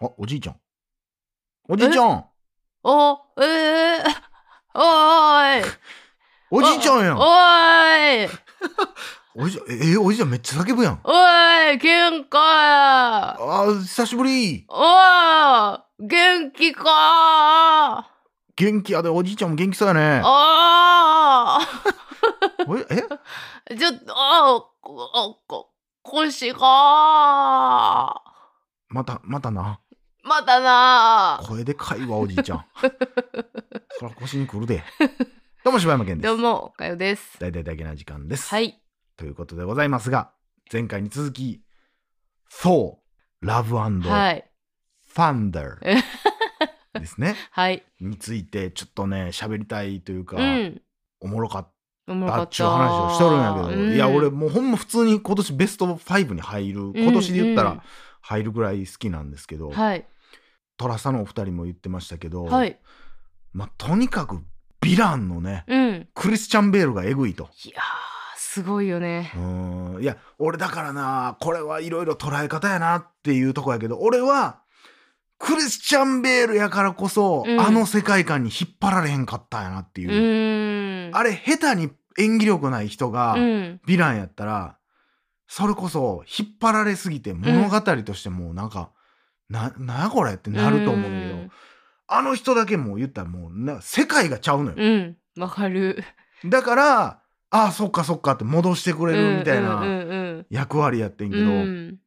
あ、おじいちゃん。おじいちゃんお、えー、おーい。おじいちゃんやんおーい。おじいちゃん、え、え おじいちゃんめっちゃ叫ぶやん。おーい、喧嘩や。あー、久しぶり。おー、元気か元気やで、おじいちゃんも元気そうやね。あおいえ？ー、ちょっと、あーここ腰がまた、またな。またな声でかいわ、おじいちゃん。そら腰にくるで。どうも柴山健です。どうも、おかよです。大々だけな時間です。はい。ということでございますが、前回に続き、そう、ラブフはい。ァンダーえですね。はい。についてちょっとね、喋りたいというか、うん。おもろかっおもろかっちゅう話をしとるんやけど、うんいや、俺もうほんま普通に今年ベスト5に入る、今年で言ったうんうんら入るぐらい好きなんですけど、はい。トラサのお二人も言ってましたけど、はい。まあ、とにかくヴィランのね、うん。クリスチャン・ベールがえぐいと。いやー、すごいよねう。ーんいや俺だからなこれはいろいろ捉え方やなっていうとこやけど俺はクリスチャン・ベールやからこそ、うんあの世界観に引っ張られへんかったんやなっていう。あれ下手に演技力ない人がうん。ヴィランやったら、それこそ引っ張られすぎて物語としてもうなんか、ななんやこれってなると思うんだけど、うん。あの人だけもう言ったらもうな世界がちゃうのよ、うん。わかる。だからああそっかそっかって戻してくれるみたいな、うんうんうん。役割やってんけうど、んうん。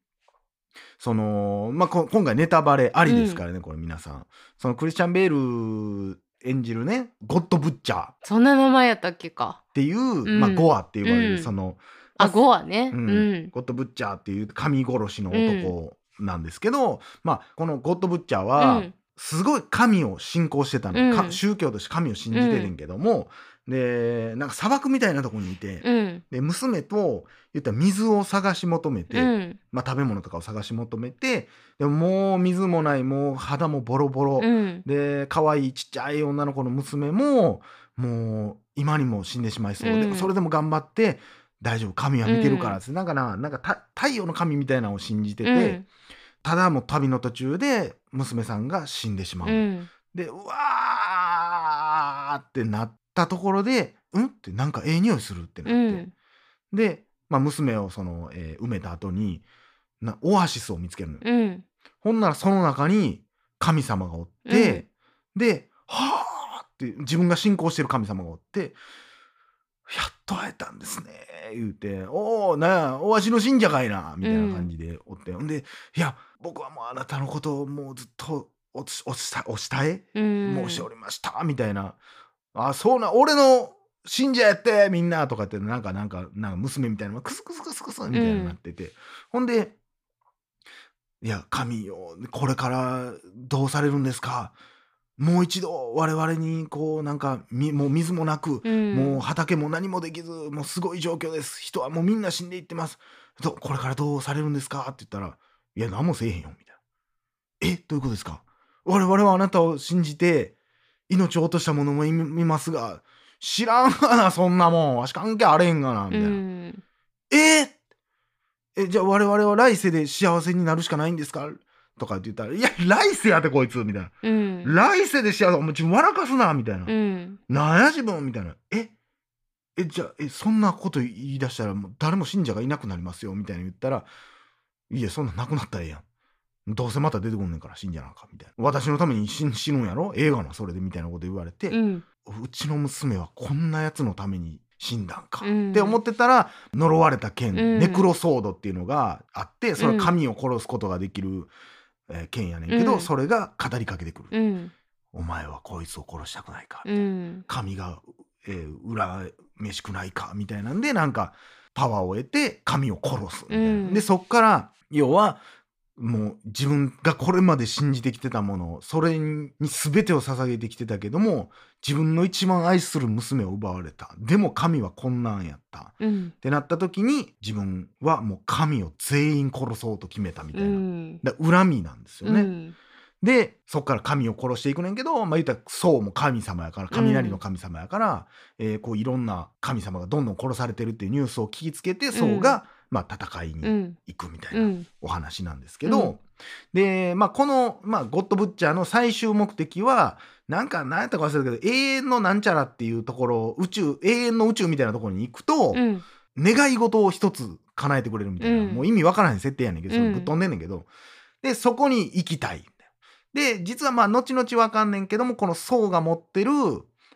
その、まあ、こ今回ネタバレありですからね、これ皆さん。そのクリスチャン・ベール演じるね、ゴッド・ブッチャー。っそんな名前やったっけか。ていう、ん。まあ、ゴアって呼ばれる、うん。その、ゴアね。ううんん。ゴッド・ブッチャーっていう神殺しの男なんですけど、まあ、このゴッド・ブッチャーは、うんすごい神を信仰してたの、宗教として神を信じてるんけども、でなんか砂漠みたいなとこにいて、うん。で娘と言ったら水を探し求めて、うん。まあ、食べ物とかを探し求めてでももう水もないもう肌もボロボロ、うん。で可愛いちっちゃい女の子の娘ももう今にも死んでしまいそうで、うんそれでも頑張って大丈夫神は見てるからって、なんかななんかた太陽の神みたいなのを信じてて、うん。ただもう旅の途中で娘さんが死んでしまう。うん。でうわーってなったところで「うん?」ってなんかええ匂いするってなうって。ん。で、まあ、娘をその、えー埋めた後になオアシスを見つけるのよ。うん。ほんならその中に神様がおって、で「はあ」って自分が信仰してる神様がおって「やっと会えたんですね」言うて「おおなんやおわしの信者かいな」みたいな感じでおって、ほんで「いや僕はもうあなたのことをもうずっとおつおしたお慕えうん。申しておりました」みたいな「あそうな俺の信者やってみんな」とかってなんかなんかなんか娘みたいなのがクスクスクスクスみたいになってて、ほんで「いや神よこれからどうされるんですかもう一度我々にこうなんかみもう水もなく、うん。もう畑も何もできずもうすごい状況です人はもうみんな死んでいってますどこれからどうされるんですか?」って言ったら「いや何もせえへんよ」みたいな「え？どういうことですか？我々はあなたを信じて命を落とした者もいみますが知らんがなそんなもんわし関係あれへんがな」みたいな。うん。え？えじゃあ我々は来世で幸せになるしかないんですか？とかって言ったら「いや来世やってこいつ」みたいな。うん。「来世で幸せお前自分笑かすな」みたいな。うん。「なんや自分」みたいな「え？えじゃあえそんなこと言い出したらもう誰も信者がいなくなりますよ」みたいな言ったら「いやそんなんなくなったらええやん」どうせまた出てこんねんから信者なんかみたいな。私のために死ん死ぬんやろ？映画なそれでみたいなこと言われて、うん。うちの娘はこんなやつのために死んだんか、うん。って思ってたら呪われた剣、うん。ネクロソードっていうのがあってそれは神を殺すことができる、えー剣やねんけど、うん。それが語りかけてくる、うん。お前はこいつを殺したくないか、うん。神が、えー恨めしくないかみたいなんでなんかパワーを得て神を殺すみたいな、うん。でそっから要はもう自分がこれまで信じてきてたものそれに全てを捧げてきてたけども自分の一番愛する娘を奪われたでも神はこんなんやったうん。ってなった時に自分はもう神を全員殺そうと決めたみたいな、うん。だ恨みなんですよね。うん。でそっから神を殺していくねんけど、まあ、言ったら宋も神様やから雷の神様やから、えーこういろんな神様がどんどん殺されてるっていうニュースを聞きつけて宋が、まあ、戦いうにん。行くみたいうなん。お話なんですけど、うん。で、まあ、この、まあ、ゴッドブッチャーの最終目的はなんか何やったか忘れたけど永遠のなんちゃらっていうところ宇宙永遠の宇宙みたいなところに行くと、うん。願い事を一つ叶えてくれるみたいな、うん。もう意味わからへん設定やねんけど、ぶっ飛んでんねんけど、で、そこに行きたい。で、実はまあ、後々わかんねんけども、この僧が持ってる、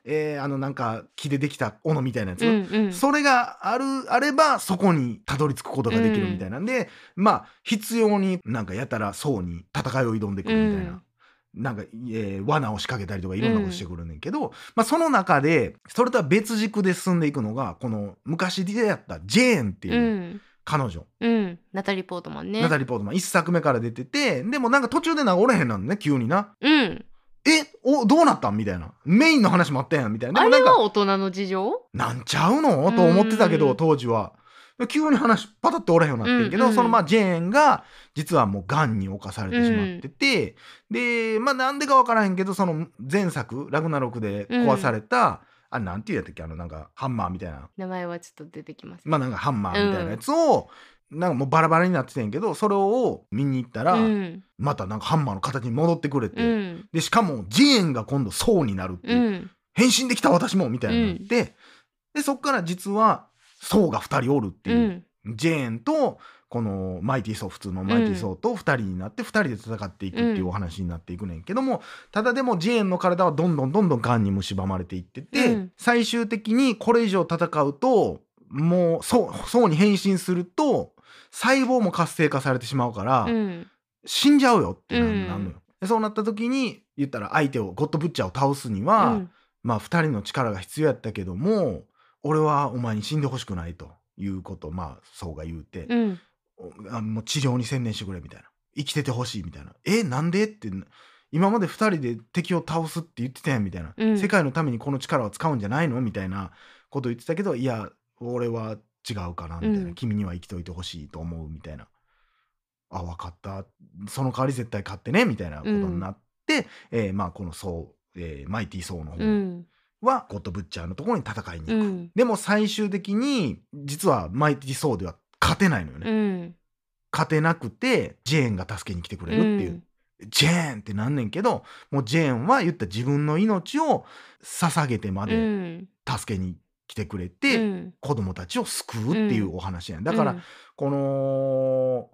えーあの、なんか、木でできた斧みたいなやつ、うんうん。それがある、あれば、そこにたどり着くことができるみたいなんで、まあ、必要になんかやたら僧に戦いを挑んでくるみたいな。うん。なんか、えー罠を仕掛けたりとかいろんなことしてくるねんけど、まあその中で、それとは別軸で進んでいくのが、この昔出会ったジェーンってういうん。彼女、うん。ナタリー・ポートマンね。ナタリー・ポートマン、一作目から出てて、でもなんか途中でなおれへんなんね、急にな。うんえ、お、どうなった？んみたいな。メインの話もあったやん、みたいな。あれは大人の事情？なんちゃうの？と思ってたけど、うん。当時は。急に話パタッとおれへんようになってんけど、うんうんそのまあジェーンが実はもう癌に侵されてしまってて、でまあなんでかわからへんけどその前作ラグナロクで壊された、あなんていうやったっけ？あのなんかハンマーみたいな。名前はちょっと出てきますまあなんかハンマーみたいなやつを、なんかもうバラバラになっててんけどそれを見に行ったら、うん。またなんかハンマーの形に戻ってくれて、うん。でしかもジェーンが今度層になるっていうう、ん。変身できた私もみたいになって、でそっから実は層が2人おるってういう、ん。ジェーンとこのマイティー・ソー普通のマイティー・ソーと2人になって2人で戦っていくっていうお話になっていくねんけども、ただでもジェーンの体はどんどんどんどんガンに蝕まれていってて、うん。最終的にこれ以上戦うともうそに変身すると細胞も活性化されてしまうから、うん。死んじゃうよってなうんなん。のよ。でそうなった時に言ったら相手をゴッドブッチャーを倒すには、うん。まあ2人の力が必要やったけども俺はお前に死んでほしくないということをまあそうが言うて、うん。おあもう治療に専念してくれみたいな。生きててほしいみたいな。えなんでって今まで2人で敵を倒すって言ってたやんみたいな、うん世界のためにこの力を使うんじゃないのみたいなこと言ってたけどいや俺は違うかなみたいな、うん。君には生きといてほしいと思うみたいな。あ分かった。その代わり絶対勝ってねみたいなことになって、えーまあこのソー、えーマイティー・ソーの方うん。はゴッドブッチャーのところに戦いに行く、うん。でも最終的に実はマイティー・ソーでは勝てないのよね、うん。勝てなくてジェーンが助けに来てくれるっていう、ジェーンってなんねんけどもうジェーンは言ったら自分の命を捧げてまうでん。助けに来てくれうて、ん。子供たちを救うっていうお話やん。だから、うん。この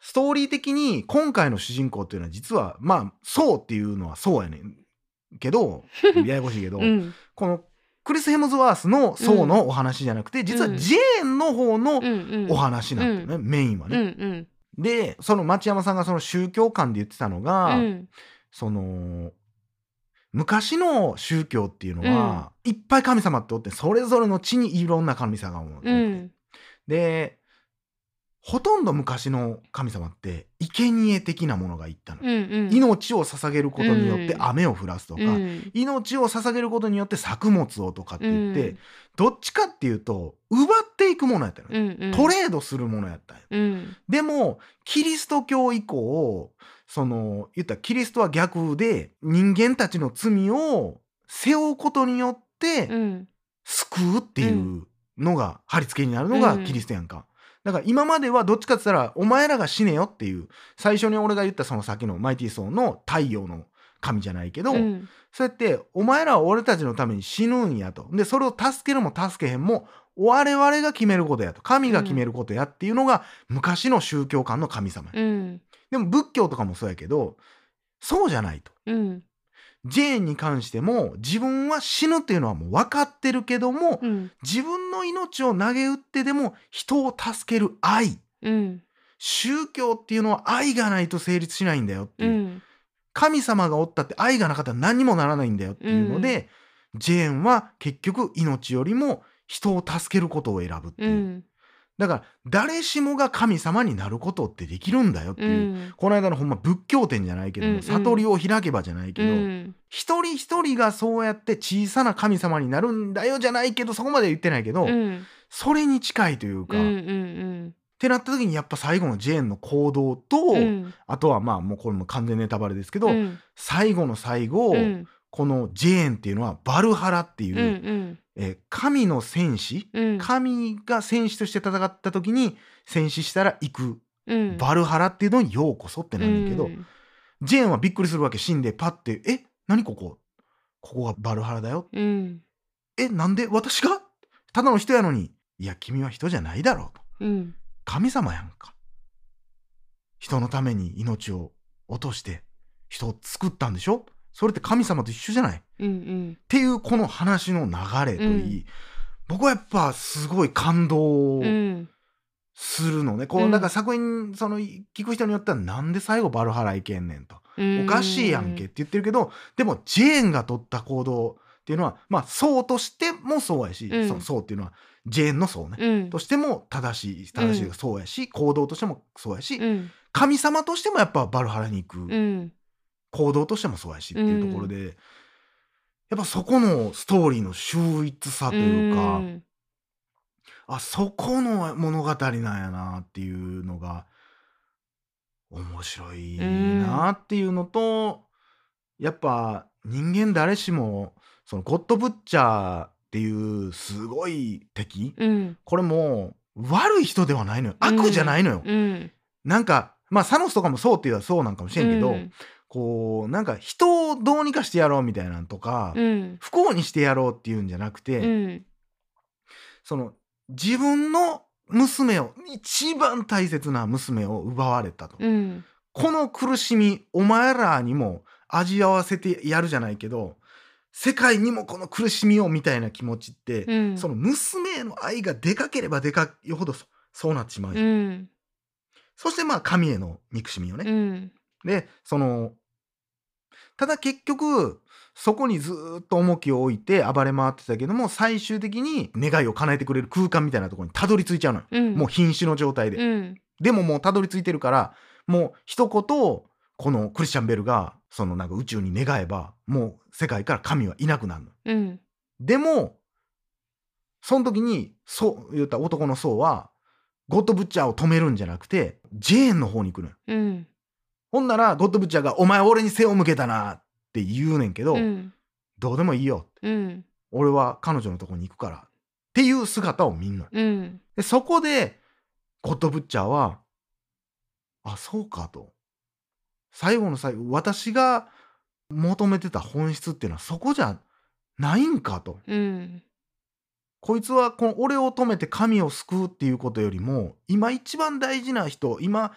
ストーリー的に今回の主人公っていうのは実はまあそうっていうのはそうやねん。けど ややこしいけど、うん。このクリス・ヘムズワースのそうのお話じゃなくて、実はうんジェーンの方のうんうん。お話なんだよね、メインはうんね。うん。でその町山さんがその宗教観で言ってたのが、うん。その昔の宗教っていうのは、いっぱい神様っておってそれぞれの地にいろんな神様がおって、うん。でほとんど昔の神様って生贄的なものがいったの、うんうん。命を捧げることによってうん。雨を降らすとか、うん。命を捧げることによって作物をとかって言って、うん。どっちかっていうと奪っていくものやったの、うんうん。トレードするものやったんようん。でもキリスト教以降その言ったらキリストは逆で人間たちの罪を背負うことによってうん。救うっていうのが貼り付けになるのがうん。キリストやんか。だから今まではどっちかって言ったらお前らが死ねよっていう最初に俺が言ったその先のマイティーソーの太陽の神じゃないけど、うん。そうやってお前らは俺たちのために死ぬんやと。でそれを助けるも助けへんも我々が決めることやと。神が決めることやっていうのが昔の宗教観の神様や、うんでも仏教とかもそうやけどそうじゃないと。うん。ジェーンに関しても自分は死ぬっていうのはもう分かってるけども、うん。自分の命を投げ打ってでも人を助ける愛うん。宗教っていうのは愛がないと成立しないんだよっていう、うん。神様がおったって愛がなかったら何にもならないんだよっていうので、ジェーンは結局命よりも人を助けることを選ぶっていう、うんだから誰しもが神様になることってできるんだよってういう、ん。この間のほんま仏教典じゃないけども、うんうん。悟りを開けばじゃないけど、うん。一人一人がそうやって小さな神様になるんだよじゃないけどそこまで言ってないけど、うん。それに近いというか、うんうっん。てなった時にやっぱ最後のジェーンの行動と、うん。あとはまあもうこれも完全ネタバレですけど、うん。最後の最後、うん。このジェーンっていうのはバルハラっていう、うんうんえー神の戦士？うん。神が戦士として戦った時に戦死したら行くうん。バルハラっていうのにようこそってなんだけど、うん。ジェーンはびっくりするわけ。死んでパッて「え何ここ？ここがバルハラだよ？うん。えなんで？私が？ただの人やのに。いや君は人じゃないだろうと。うん。神様やんか。人のために命を落として人を作ったんでしょ？それって神様と一緒じゃない？っうんうん。ていうこの話の流れといい、うん。僕はやっぱすごい感動うんするのね、こううん。だから作品その聞く人によってはなんで最後バルハラ行けんねんと。うん。おかしいやんけって言ってるけどでもジェーンが取った行動っていうのはまあそうとしてもそうやし、うん。そそうっていうのはジェーンのそうね、うん。としても正しい正しいがそうやし、行動としてもそうやし、うん。神様としてもやっぱバルハラに行く、うん行動としてもそうやしっていうところで、やっぱそこのストーリーの秀逸さというか、ん。あそこの物語なんやなっていうのが面白いなっていうのと、やっぱ人間誰しもそのゴッドブッチャーっていうすごい敵、うんこれも悪い人ではないのよ悪じゃないのよ、うんなんかまあサノスとかもそうっていうのはそうなんかもしれんけど、うんこうなんか人をどうにかしてやろうみたいなんとか、うん。不幸にしてやろうっていうんじゃなくて、うん。その自分の娘を一番大切な娘を奪われたと、うん。この苦しみお前らにも味わわせてやるじゃないけど世界にもこの苦しみをみたいな気持ちって、うん。その娘への愛がでかければでかいほどそそうなってしまう、うん。そしてまあ神への憎しみをね、うん。でそのただ結局そこにずーっと重きを置いて暴れ回ってたけども最終的に願いを叶えてくれる空間みたいなところにたどり着いちゃうのよ、うん。もう瀕死の状態で、うん。でももうたどり着いてるからもう一言このクリスチャン・ベルがそのなんか宇宙に願えばもう世界から神はいなくなるの。うん。でもその時にそう言った男の僧はゴッドブッチャーを止めるんじゃなくてジェーンの方に行くのよ。うんほんならゴッドブッチャーが「お前俺に背を向けたな」って言うねんけど、うん。どうでもいいよ。うん。俺は彼女のとこに行くから。っていう姿を見んのよ。うん。でそこでゴッドブッチャーは「あそうか」と。最後の最後私が求めてた本質っていうのはそこじゃないんかと。うん。こいつはこの俺を止めて神を救うっていうことよりも今一番大事な人今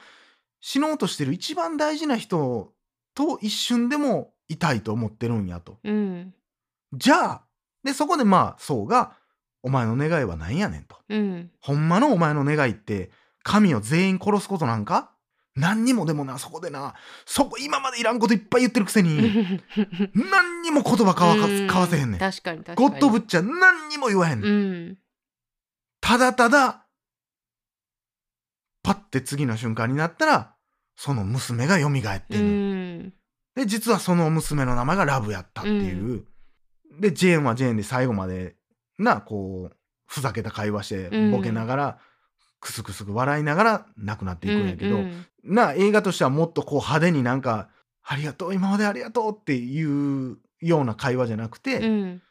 死のうとしてる一番大事な人と一瞬でもいたいと思ってるんやと。うんじゃあでそこでまあそうが「お前の願いは何やねん」と。うんほんまのお前の願いって神を全員殺すことなんか？何にもでもなそこでなそこ今までいらんこといっぱい言ってるくせに 何にも言葉交わか交わせへんねん。確かに確かにゴッドブッチャー何にも言わへんねん。うんただただパッて次の瞬間になったらその娘が蘇ってんのよ、うん。で実はその娘の名前がラブやったっていう、でジェーンはジェーンで最後までなこうふざけた会話してうん。ボケながら、クスクス笑いながら亡くなっていくんやけど、うん。な映画としてはもっとこう派手になんか「ありがとう今までありがとう」っていうような会話じゃなくて、うん。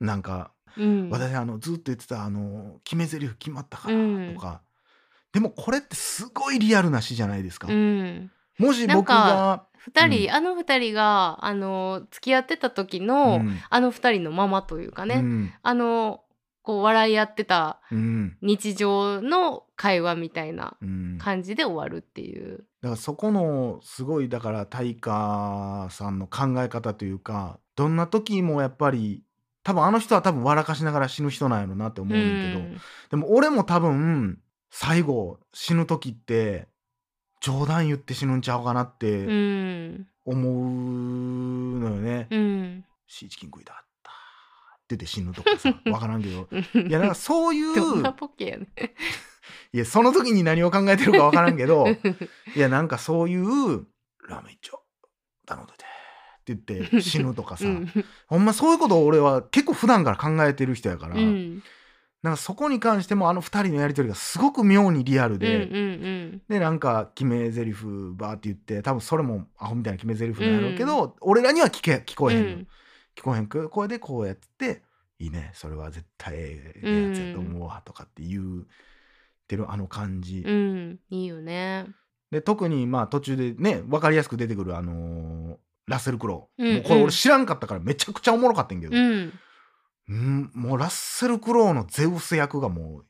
なんかうん。私あのずっと言ってたあの決め台詞決まったからうん。とか、でもこれってすごいリアルな詩じゃないですか。うん。もし僕が、二人、うん。あの二人があの付き合ってた時の、うん。あの二人のままというかね、うん。あのこう笑い合ってたうん。日常の会話みたいな感じで終わるっていう。らそこのすごいだから大花さんの考え方というかどんな時もやっぱり多分あの人は多分笑かしながら死ぬ人なんやろなって思うんだけど、うん。でも俺も多分最後死ぬ時って冗談言って死ぬんちゃうかなっうてん。思うのよね。うん。シーチキン食いたかったってて死ぬとかさ 分からんけど。いやなんかそういうポケやね。いやその時に何を考えてるか分からんけど いやなんかそういう「ラーメン一丁頼んでて」って言って死ぬとかさ、うん。ほんまそういうことを俺は結構普段から考えてる人やから、うんなんかそこに関してもあの二人のやり取りがすごく妙にリアルうんで、うん。でなんか決め台詞バーって言って多分それもアホみたいな決め台詞なんやろうけど、俺らには聞け聞こえへんの、うん。聞こえへん声でこうやっていいねそれは絶対ええやつやと思うわとかって言ってるあの感じ、うん。いいよね。で特にまあ途中でね分かりやすく出てくるあのーラッセル・クロウ、うんもうこれ俺知らんかったからめちゃくちゃおもろかったんやけど、うんうん、もうラッセル・クロウのゼウス役がもう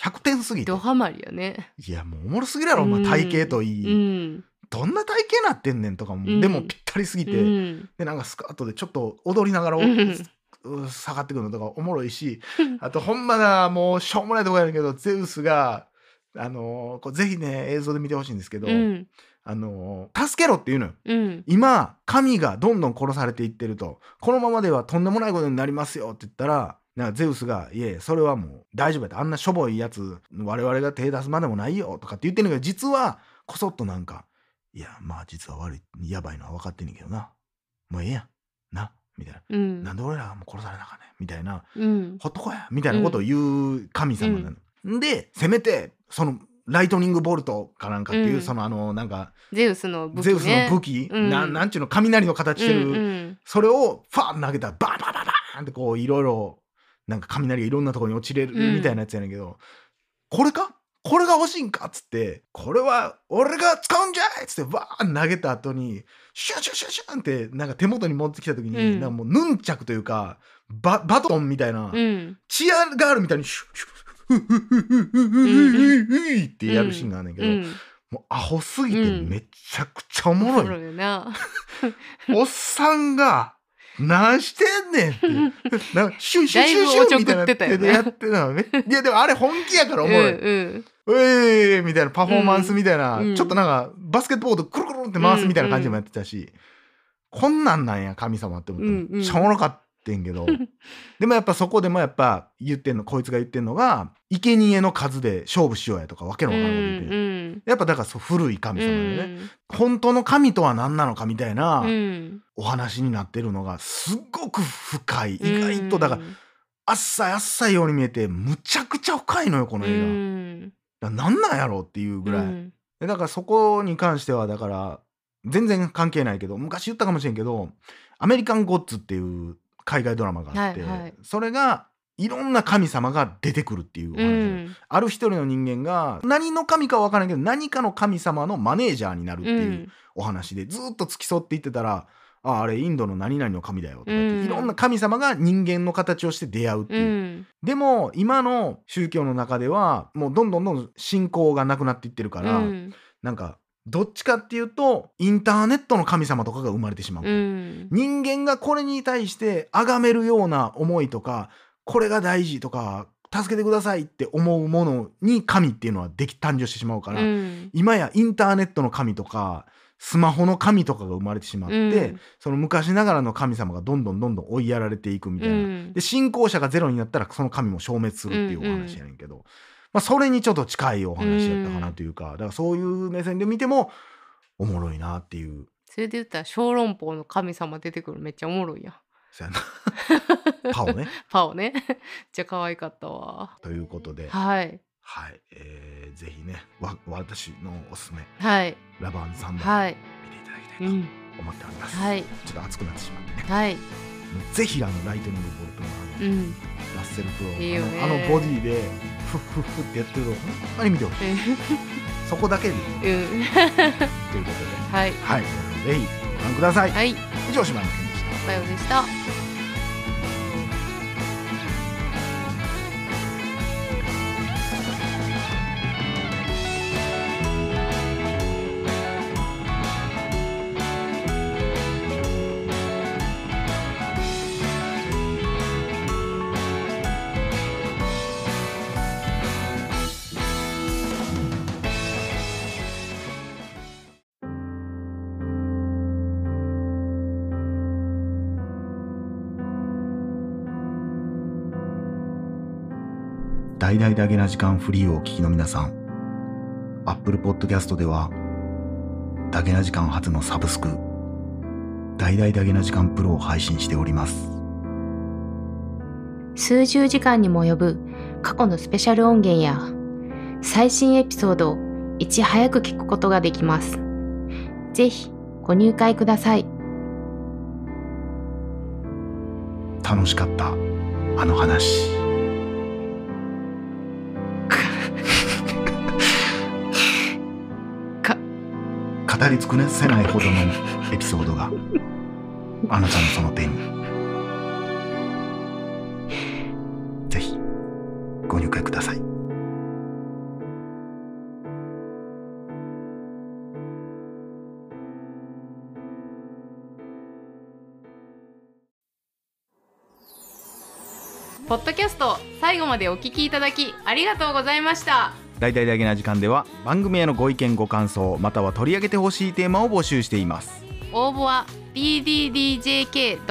100点すぎて。ドハマりやね。いやもうおもろすぎるやろ、お前体型といい、うん。どんな体型なってんねんとかも、うん。でもぴったりすぎて、うん。でなんかスカートでちょっと踊りながらおうん。う下がってくるのとかおもろいし あとほんまなもうしょうもないとこやねんけどゼウスがあのーこうぜひね映像で見てほしいんですけど、うんあのー助けろって言うのよ。うん。今神がどんどん殺されていってると。このままではとんでもないことになりますよって言ったらなんかゼウスが「いえそれはもう大丈夫やってあんなしょぼいやつ我々が手出すまでもないよ」とかって言ってんねんけど実はこそっとなんか「いやまあ実は悪いやばいのは分かってんねんけどな。もうええやん。な」みたいな「うん。なんで俺らがもう殺されなあかんねん」みたいな。うん「ほっとこや」みたいなことを言う神様なの。でせめてそのライトニングボルトかなんかっていう、うん。そのあのなんかゼウスの武器ね。ゼウスの武器、うん。なんなんちゅうの雷の形してる、うんうん。それをファーン投げたらバンバンバンバーンってこういろいろなんか雷がいろんなところに落ちれるうんみたいなやつやねんけど、これか？これが欲しいんかっつってこれは俺が使うんじゃいっつってバーン投げた後にシュンシュンシュンシュンってなんか手元に持ってきた時に、うん。なんかもうヌンチャクというかババトンみたいな、うん。チアガールみたいにシュッシュッふふふふふふふってやるシーンがあるんねんけど、もうアホすぎてめちゃくちゃおもろい。おっさんが、何してんねんって。なんかシュンシュンシュンシュンみたいな手でやってたの。ね、いやでもあれ本気やからおもろい。うんうえーみたいなパフォーマンスみたいな、ちょっとなんかバスケットボードくるくるって回すみたいな感じもやってたし、こんなんなんや神様って思って、めっちゃおもろかってんけど、でもやっぱそこでもやっぱ言ってんのこいつが言ってんのが生贄の数で勝負しようやとかわけのわからんこと言ってる、うんやっぱだからそう古い神う様でね、ん。本当の神とは何なのかみたいな、うん。お話になってるのがすっごく深い。意外とだからあっさいあっさいように見えてむちゃくちゃ深いのよこのう映画。ん。だからなんなんやろうっていうぐらい、うだからそこに関してはだから全然関係ないけど昔言ったかもしれんけど「アメリカン・ゴッツ」っていう海外ドラマがあって、はいはい。それがいろんな神様が出てくるっていうお話。うで、ん。ある一人の人間が何の神かは分からないけど何かの神様のマネージャーになるっていううん。お話でずっと付き添っていってたら「ああれインドの何々の神だよ」とか言って、うん。いろんな神様が人間の形をして出会うっていう。う。ん。でも今の宗教の中ではもうどんどんどんどん信仰がなくなっていってるから、うん。なんかどっちかっていうとインターネットの神様とかが生まれてしまう。うん。人間がこれに対して崇めるような思いとかこれが大事とか助けてくださいって思うものに神っていうのはでき誕生してしまうから、うん。今やインターネットの神とかスマホの神とかが生まれてしまって、うん。その昔ながらの神様がどんどんどんどん追いやられていくみたいな。うん。で信仰者がゼロになったらその神も消滅するっていうお話やねんけど、まあ、それにちょっと近いお話やったかなというか、だからそういう目線で見てもおもろいなっていう。それで言ったら小籠包の神様出てくるのめっちゃおもろいやん。そやな。パオね。パオね。めっちゃ可愛かったわ。ということで、はい。はい。えーぜひねわ私のおすすめ。はい「ラバーンサンダー」はい。見ていただきたいうんと思っております。はいちょっと熱くなってしまってね。はいぜひあのライトニングボルトのあの、うん。ラッセル・クロいいあのあのボディでフッフッフってやってるのほんまに見てほしい。そこだけでいいうん。ということで。はい。はい。ぜひご覧ください、はい。以上島野健でした。おはようでした大々だけな時間フリーをお聞きの皆さん Apple Podcast ではだけな時間初のサブスク大々だけな時間プロを配信しております数十時間にも及ぶ過去のスペシャル音源や最新エピソードをいち早く聞くことができます。ぜひご入会ください。楽しかったあの話語り尽くせないほどのエピソードがあなたのその手に。ぜひご入会ください。ポッドキャスト最後までお聞きいただきありがとうございました。大々だけな時間では番組へのご意見ご感想または取り上げてほしいテーマを募集しています。応募は bddjk.net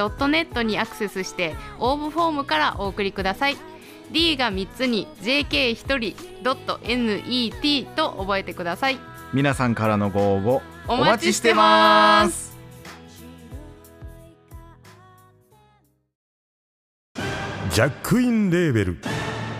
にアクセスして応募フォームからお送りください。D が3つに JK1 人 .net と覚えてください。皆さんからのご応募お待ちしてます。ジャックインレーベル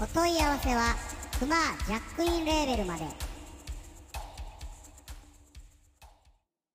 お問い合わせはクマジャックインレーベルまで。